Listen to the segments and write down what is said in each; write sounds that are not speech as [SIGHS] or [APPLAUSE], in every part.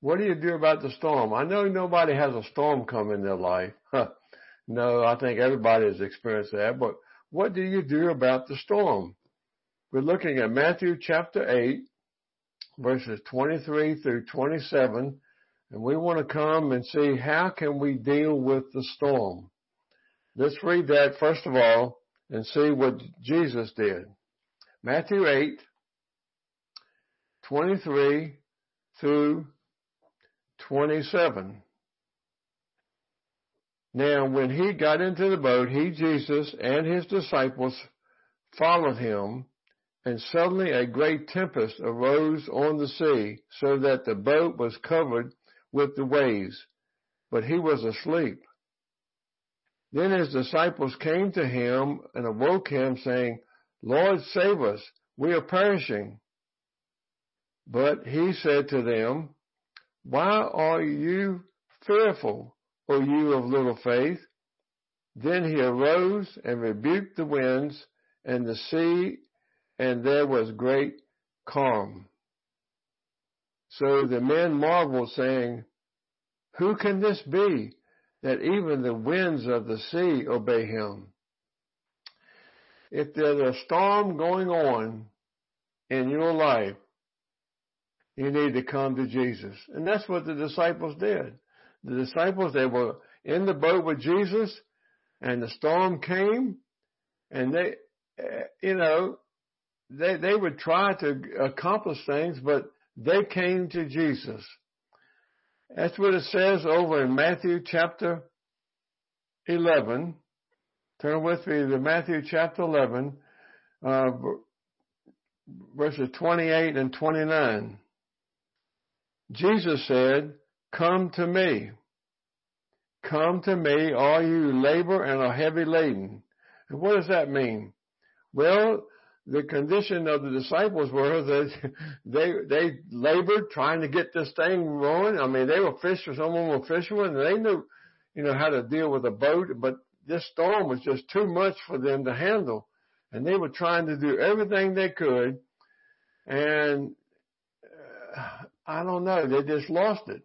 What do you do about the storm? I know nobody has a storm come in their life. [LAUGHS] no, I think everybody has experienced that, but what do you do about the storm? We're looking at Matthew chapter 8, verses 23 through 27, and we want to come and see how can we deal with the storm. Let's read that first of all and see what Jesus did. Matthew 8, 23 through 27. Now, when he got into the boat, he, Jesus, and his disciples followed him, and suddenly a great tempest arose on the sea, so that the boat was covered with the waves, but he was asleep. Then his disciples came to him and awoke him, saying, Lord, save us, we are perishing. But he said to them, Why are you fearful, O you of little faith? Then he arose and rebuked the winds and the sea, and there was great calm. So the men marveled, saying, Who can this be, that even the winds of the sea obey him? If there's a storm going on in your life, you need to come to Jesus. And that's what the disciples did. The disciples, they were in the boat with Jesus and the storm came and they, you know, they, they would try to accomplish things, but they came to Jesus. That's what it says over in Matthew chapter 11. Turn with me to Matthew chapter 11, uh, verses 28 and 29. Jesus said, Come to me. Come to me, all you labor and are heavy laden. And what does that mean? Well, the condition of the disciples were [LAUGHS] that they they labored trying to get this thing rolling. I mean, they were fishers. Some of them were fishermen. And they knew, you know, how to deal with a boat, but this storm was just too much for them to handle, and they were trying to do everything they could. And uh, I don't know. They just lost it.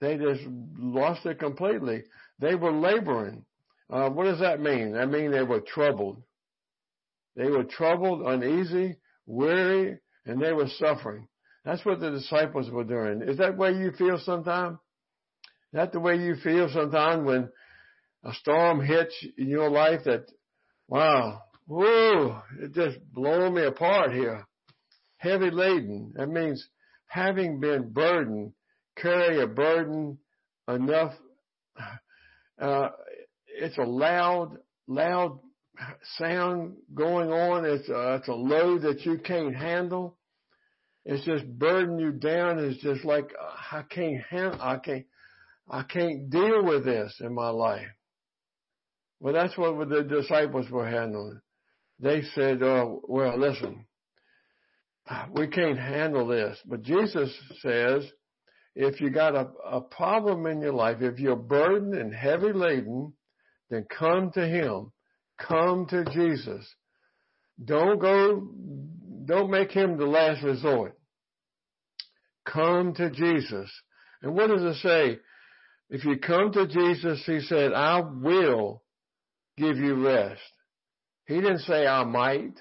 They just lost it completely. They were laboring. Uh, what does that mean? That mean they were troubled. They were troubled, uneasy, weary, and they were suffering. That's what the disciples were doing. Is that way you feel sometimes? That the way you feel sometimes when a storm hits in your life that, wow, whoa, it just blowing me apart here. Heavy laden. That means having been burdened, carry a burden enough. Uh, it's a loud, loud sound going on. It's a, it's a load that you can't handle. It's just burdening you down. It's just like I can't handle. I can't. I can't deal with this in my life. Well, that's what the disciples were handling. They said, "Oh, well, listen, we can't handle this. But Jesus says, if you got a, a problem in your life, if you're burdened and heavy laden, then come to Him. Come to Jesus. Don't go, don't make Him the last resort. Come to Jesus. And what does it say? If you come to Jesus, He said, I will give you rest. He didn't say I might.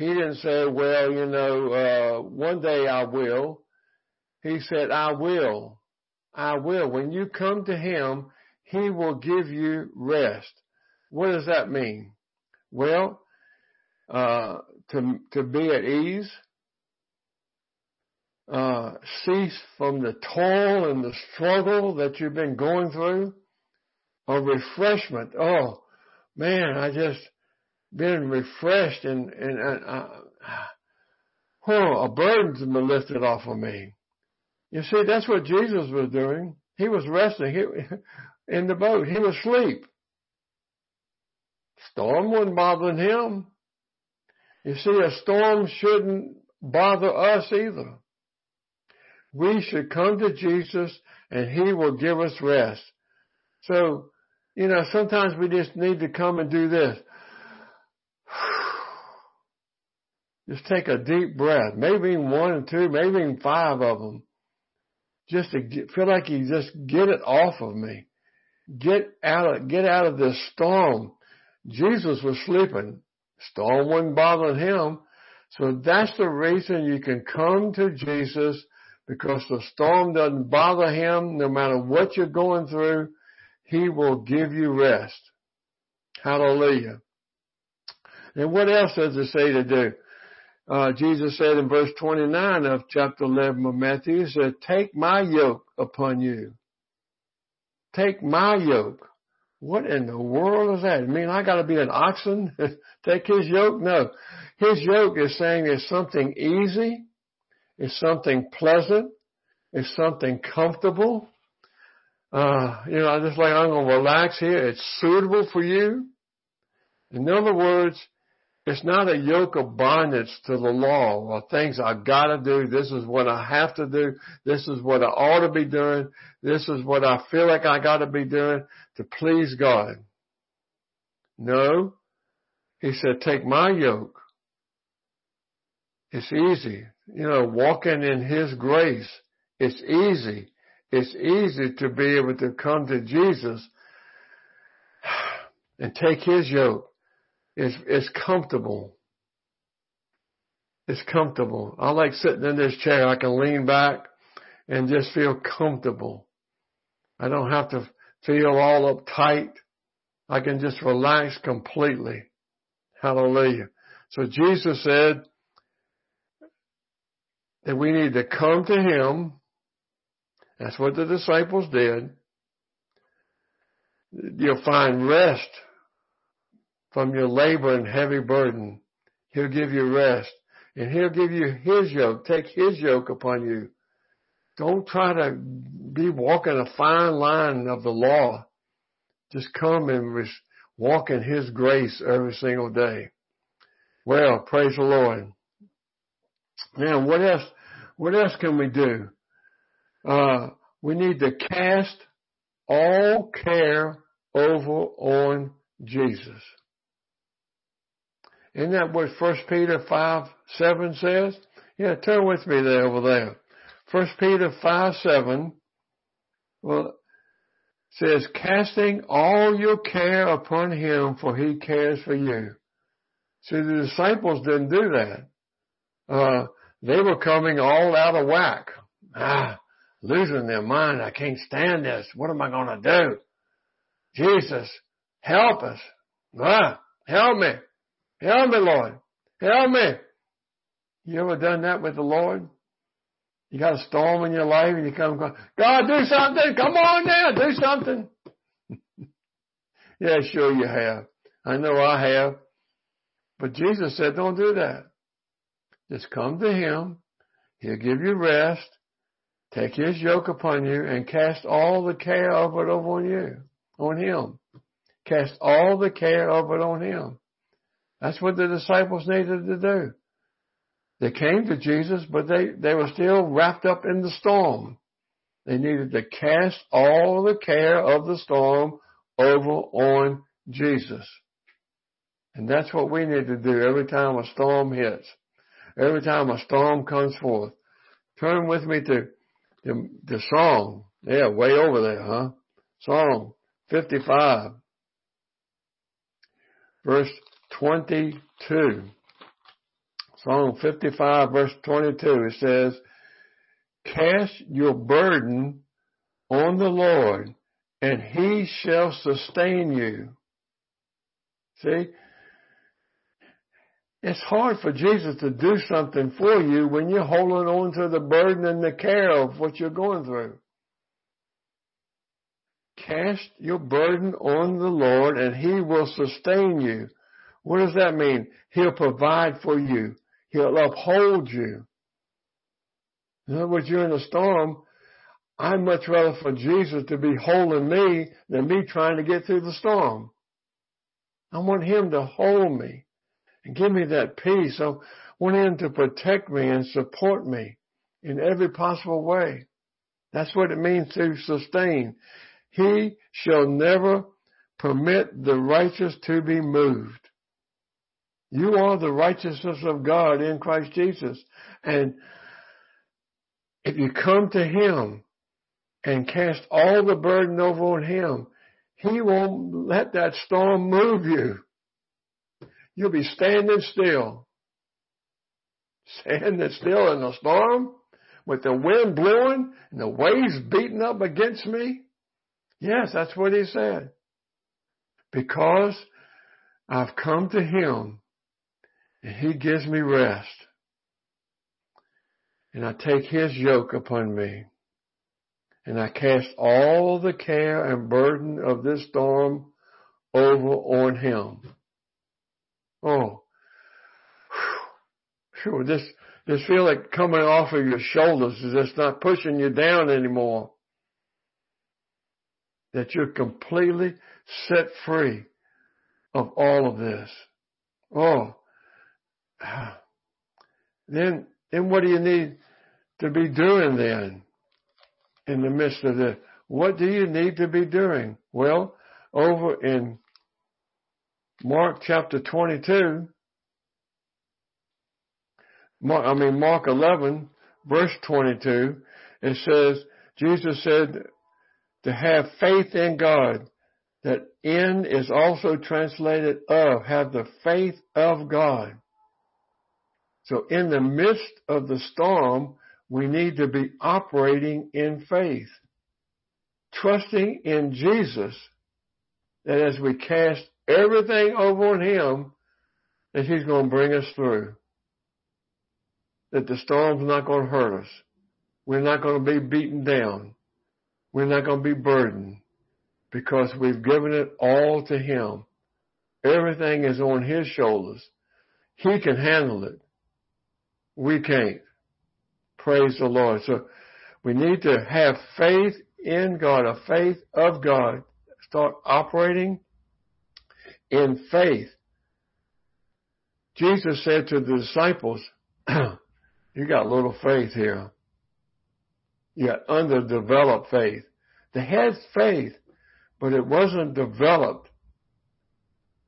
He didn't say, well, you know, uh, one day I will. He said, I will. I will. When you come to Him, He will give you rest. What does that mean? Well, uh, to, to be at ease, uh, cease from the toil and the struggle that you've been going through, a refreshment. Oh, man, I just, being refreshed and, and, uh, [SIGHS] a burden's been lifted off of me. You see, that's what Jesus was doing. He was resting he, [LAUGHS] in the boat. He was asleep. Storm wasn't bothering him. You see, a storm shouldn't bother us either. We should come to Jesus and He will give us rest. So, you know, sometimes we just need to come and do this. Just take a deep breath, maybe one or two, maybe even five of them. just to get, feel like you just get it off of me. Get out of, get out of this storm. Jesus was sleeping. Storm wasn't bothering him. So that's the reason you can come to Jesus because the storm doesn't bother him. No matter what you're going through, he will give you rest. Hallelujah. And what else does it say to do? Uh, Jesus said in verse 29 of chapter 11 of Matthew, he said, take my yoke upon you. Take my yoke. What in the world is that? I mean, I gotta be an oxen? [LAUGHS] Take his yoke? No. His yoke is saying it's something easy. It's something pleasant. It's something comfortable. Uh, you know, I just like I'm gonna relax here. It's suitable for you. In other words, it's not a yoke of bondage to the law or things I gotta do. This is what I have to do. This is what I ought to be doing. This is what I feel like I gotta be doing to please God. No. He said, take my yoke. It's easy. You know, walking in His grace. It's easy. It's easy to be able to come to Jesus [SIGHS] and take His yoke it's, it's comfortable. It's comfortable. I like sitting in this chair. I can lean back and just feel comfortable. I don't have to feel all uptight. I can just relax completely. Hallelujah. So Jesus said that we need to come to Him. That's what the disciples did. You'll find rest from your labor and heavy burden. He'll give you rest and he'll give you his yoke. Take his yoke upon you. Don't try to be walking a fine line of the law. Just come and walk in his grace every single day. Well, praise the Lord. Now, what else, what else can we do? Uh, we need to cast all care over on Jesus. Isn't that what First Peter five seven says? Yeah, turn with me there over there. First Peter five seven. Well, says, casting all your care upon him, for he cares for you. See, the disciples didn't do that. Uh, they were coming all out of whack. Ah, losing their mind. I can't stand this. What am I going to do? Jesus, help us. Ah, help me. Help me, Lord. Help me. You ever done that with the Lord? You got a storm in your life and you come, God, do something. Come on now, do something. [LAUGHS] yeah, sure you have. I know I have. But Jesus said, don't do that. Just come to Him. He'll give you rest. Take His yoke upon you and cast all the care of it over on you, on Him. Cast all the care of it on Him. That's what the disciples needed to do. They came to Jesus, but they, they were still wrapped up in the storm. They needed to cast all the care of the storm over on Jesus. And that's what we need to do every time a storm hits. Every time a storm comes forth. Turn with me to the, the song. Yeah, way over there, huh? Psalm 55. Verse 22. Psalm 55 verse 22, it says, Cast your burden on the Lord and he shall sustain you. See? It's hard for Jesus to do something for you when you're holding on to the burden and the care of what you're going through. Cast your burden on the Lord and he will sustain you. What does that mean? He'll provide for you. He'll uphold you. In other words, you're in a storm. I'd much rather for Jesus to be holding me than me trying to get through the storm. I want Him to hold me and give me that peace. I want Him to protect me and support me in every possible way. That's what it means to sustain. He shall never permit the righteous to be moved. You are the righteousness of God in Christ Jesus. And if you come to Him, and cast all the burden over on him, he won't let that storm move you. You'll be standing still. Standing still in a storm with the wind blowing and the waves beating up against me. Yes, that's what he said. Because I've come to him and he gives me rest. And I take his yoke upon me and I cast all the care and burden of this storm over on him. Oh, whew, this, this feel coming off of your shoulders is just not pushing you down anymore. That you're completely set free of all of this. Oh, [SIGHS] then, then what do you need to be doing then in the midst of this? What do you need to be doing? Well, over in Mark chapter 22, Mark, I mean Mark 11 verse 22, it says, Jesus said to have faith in God that in is also translated of, have the faith of God. So in the midst of the storm, we need to be operating in faith, trusting in Jesus that as we cast everything over on Him, that He's going to bring us through. That the storm's not going to hurt us. We're not going to be beaten down. We're not going to be burdened because we've given it all to Him. Everything is on His shoulders. He can handle it. We can't. Praise the Lord. So we need to have faith in God, a faith of God. Start operating in faith. Jesus said to the disciples, [CLEARS THROAT] you got little faith here. You got underdeveloped faith. They had faith, but it wasn't developed.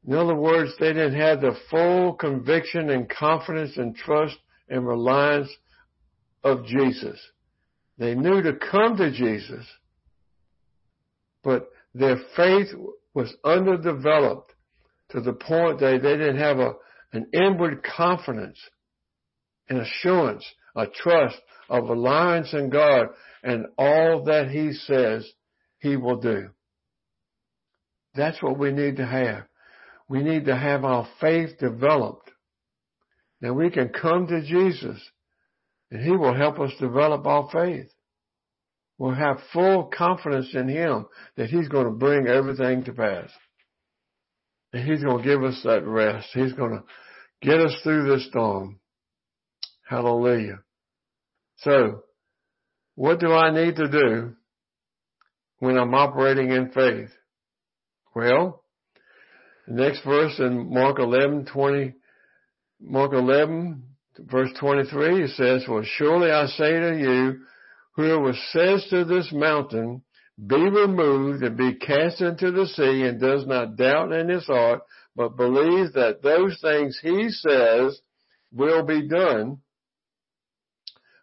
In other words, they didn't have the full conviction and confidence and trust and reliance of Jesus. They knew to come to Jesus, but their faith was underdeveloped to the point that they didn't have a, an inward confidence an assurance, a trust, a reliance in God and all that He says He will do. That's what we need to have. We need to have our faith developed. Now we can come to Jesus and He will help us develop our faith. We'll have full confidence in Him that He's going to bring everything to pass. And He's going to give us that rest. He's going to get us through this storm. Hallelujah. So, what do I need to do when I'm operating in faith? Well, the next verse in Mark 11, 20, Mark 11, verse 23, it says, Well, surely I say to you, whoever says to this mountain, be removed and be cast into the sea and does not doubt in his heart, but believes that those things he says will be done.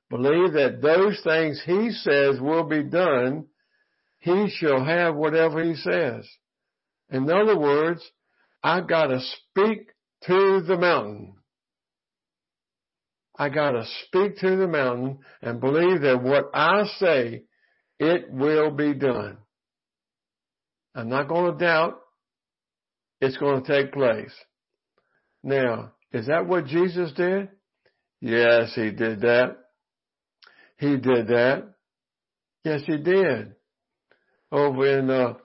Believe that those things he says will be done. He shall have whatever he says. In other words, I've got to speak to the mountain. I got to speak to the mountain and believe that what I say, it will be done. I'm not to doubt it's to take place. Now, is that what Jesus did? Yes, he did that. He did that. Yes, he did. Over in uh,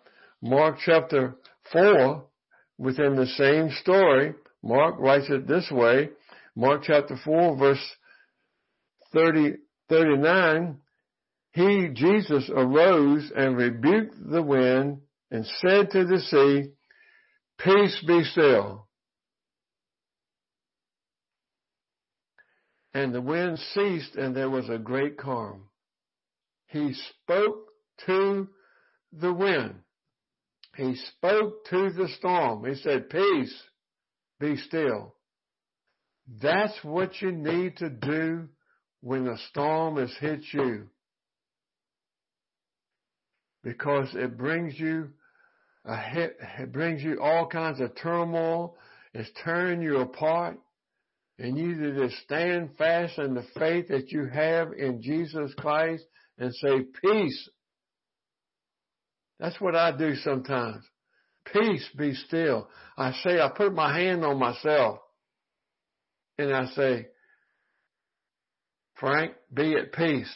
Mark chapter 4, within the same story, Mark writes it this way. Mark chapter 4 verse 30, 39, he, Jesus, arose and rebuked the wind and said to the sea, Peace be still. And the wind ceased and there was a great calm. He spoke to the wind. He spoke to the storm. He said, Peace, be still. That's what you need to do when a storm has hit you. because it brings you a hit, it brings you all kinds of turmoil. It's tearing you apart. And you need to just stand fast in the faith that you have in Jesus Christ and say, peace. That's what I do sometimes. Peace, be still. I say, I put my hand on myself and I say, Frank, be at peace.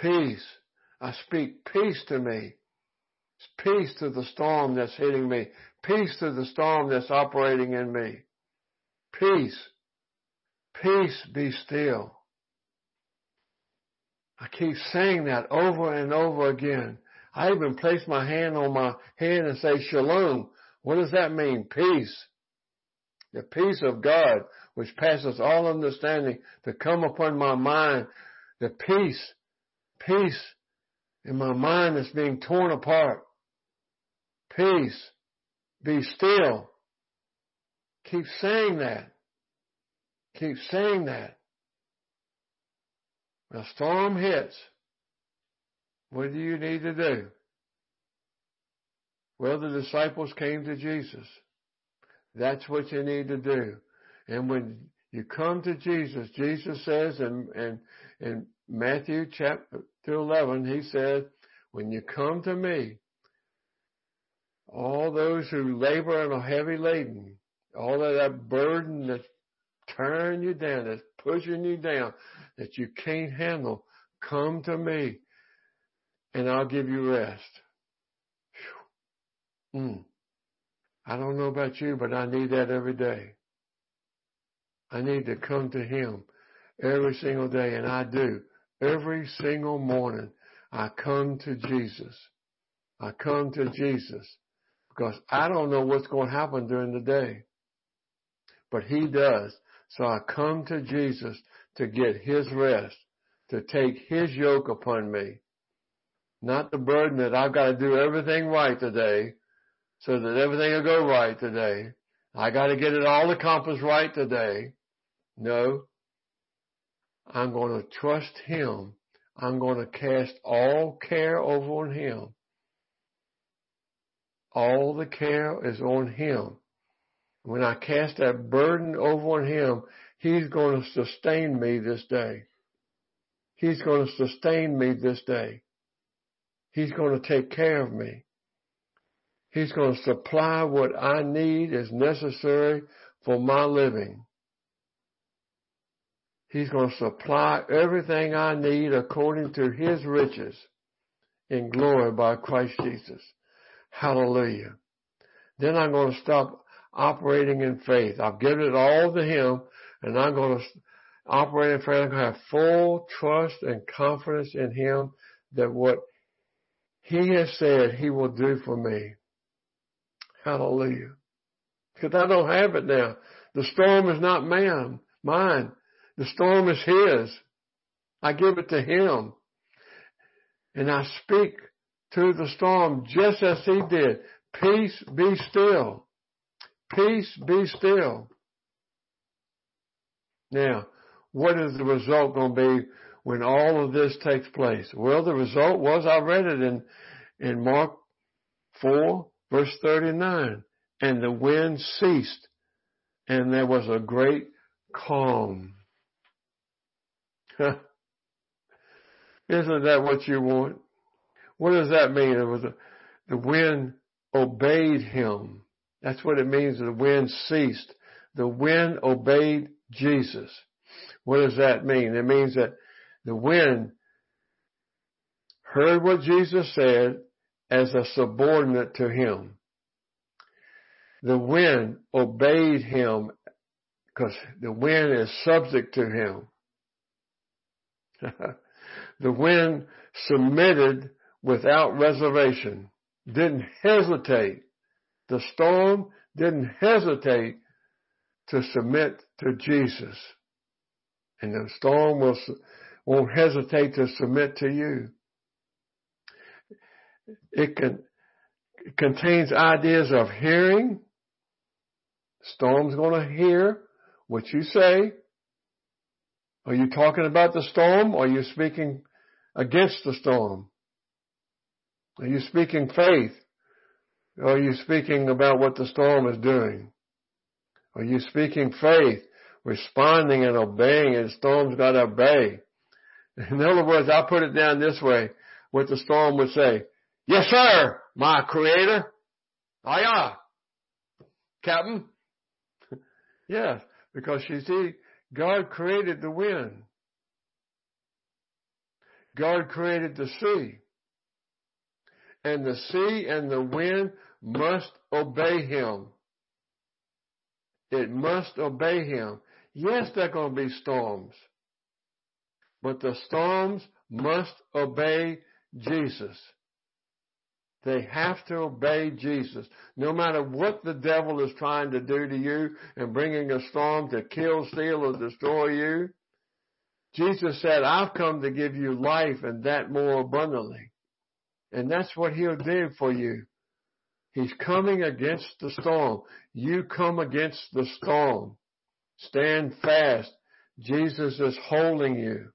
Peace. I speak peace to me. Peace to the storm that's hitting me. Peace to the storm that's operating in me. Peace. Peace be still. I keep saying that over and over again. I even place my hand on my head and say shalom. What does that mean? Peace. The peace of God, which passes all understanding, to come upon my mind. The peace, peace in my mind that's being torn apart. Peace. Be still. Keep saying that. Keep saying that. When a storm hits, what do you need to do? Well, the disciples came to Jesus. That's what you need to do. And when you come to Jesus, Jesus says in, in, in Matthew chapter 11, he said, when you come to me, all those who labor and are heavy laden, all of that burden that's tearing you down, that's pushing you down, that you can't handle, come to me and I'll give you rest. Mm. I don't know about you, but I need that every day. I need to come to Him every single day, and I do. Every single morning, I come to Jesus. I come to Jesus because I don't know what's going to happen during the day, but He does. So I come to Jesus to get His rest, to take His yoke upon me, not the burden that I've got to do everything right today so that everything will go right today. I got to get it all accomplished right today. No. I'm going to trust Him. I'm going to cast all care over on Him. All the care is on Him. When I cast that burden over on Him, He's going to sustain me this day. He's going to sustain me this day. He's going to take care of me. He's going to supply what I need is necessary for my living. He's going to supply everything I need according to His riches in glory by Christ Jesus. Hallelujah. Then I'm going to stop operating in faith. I've given it all to Him and I'm going to operate in faith. I'm going to have full trust and confidence in Him that what He has said He will do for me. Hallelujah. Because I don't have it now. The storm is not man, mine. The storm is His. I give it to Him. And I speak to the storm just as He did. Peace be still. Peace be still. Now, what is the result going to be when all of this takes place? Well, the result was, I read it in, in Mark 4, verse 39. And the wind ceased, and there was a great calm. Isn't that what you want? What does that mean? It was a, the wind obeyed him. That's what it means. The wind ceased. The wind obeyed Jesus. What does that mean? It means that the wind heard what Jesus said as a subordinate to him. The wind obeyed him because the wind is subject to him. [LAUGHS] the wind submitted without reservation, didn't hesitate. The storm didn't hesitate to submit to Jesus. And the storm will, won't hesitate to submit to you. It can, it contains ideas of hearing. Storm's to hear what you say. Are you talking about the storm or are you speaking against the storm? Are you speaking faith? Or are you speaking about what the storm is doing? Are you speaking faith, responding and obeying, and storm's got to obey? [LAUGHS] In other words, I'll put it down this way, what the storm would say. Yes, sir, my creator. Oh, aye, aye. Captain. [LAUGHS] yes, because you see, God created the wind. God created the sea. And the sea and the wind must obey Him. It must obey Him. Yes, there are going to be storms. But the storms must obey Jesus. They have to obey Jesus. No matter what the devil is trying to do to you and bringing a storm to kill, steal, or destroy you, Jesus said, I've come to give you life and that more abundantly. And that's what he'll do for you. He's coming against the storm. You come against the storm. Stand fast. Jesus is holding you.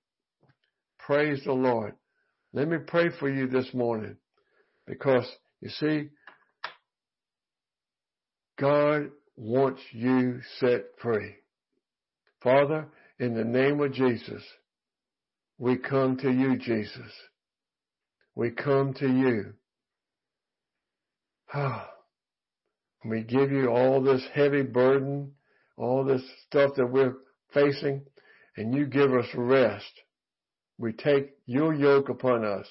Praise the Lord. Let me pray for you this morning because you see, God wants you set free. Father, in the name of Jesus, we come to you, Jesus. We come to you. [SIGHS] We give you all this heavy burden, all this stuff that we're facing, and you give us rest. We take your yoke upon us.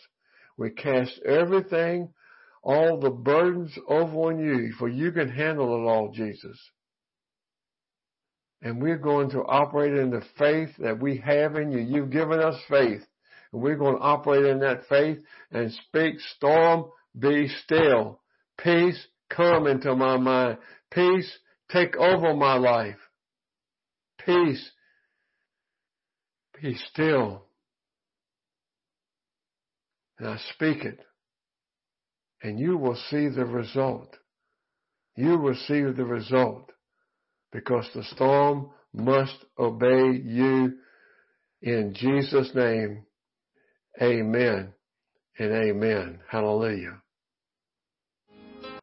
We cast everything, all the burdens over on you, for you can handle it all, Jesus. And we're going to operate in the faith that we have in you. You've given us faith. And we're going to operate in that faith and speak, storm, be still. Peace, come into my mind. Peace, take over my life. Peace, be still. I speak it. And you will see the result. You will see the result because the storm must obey you in Jesus' name. Amen and amen. Hallelujah.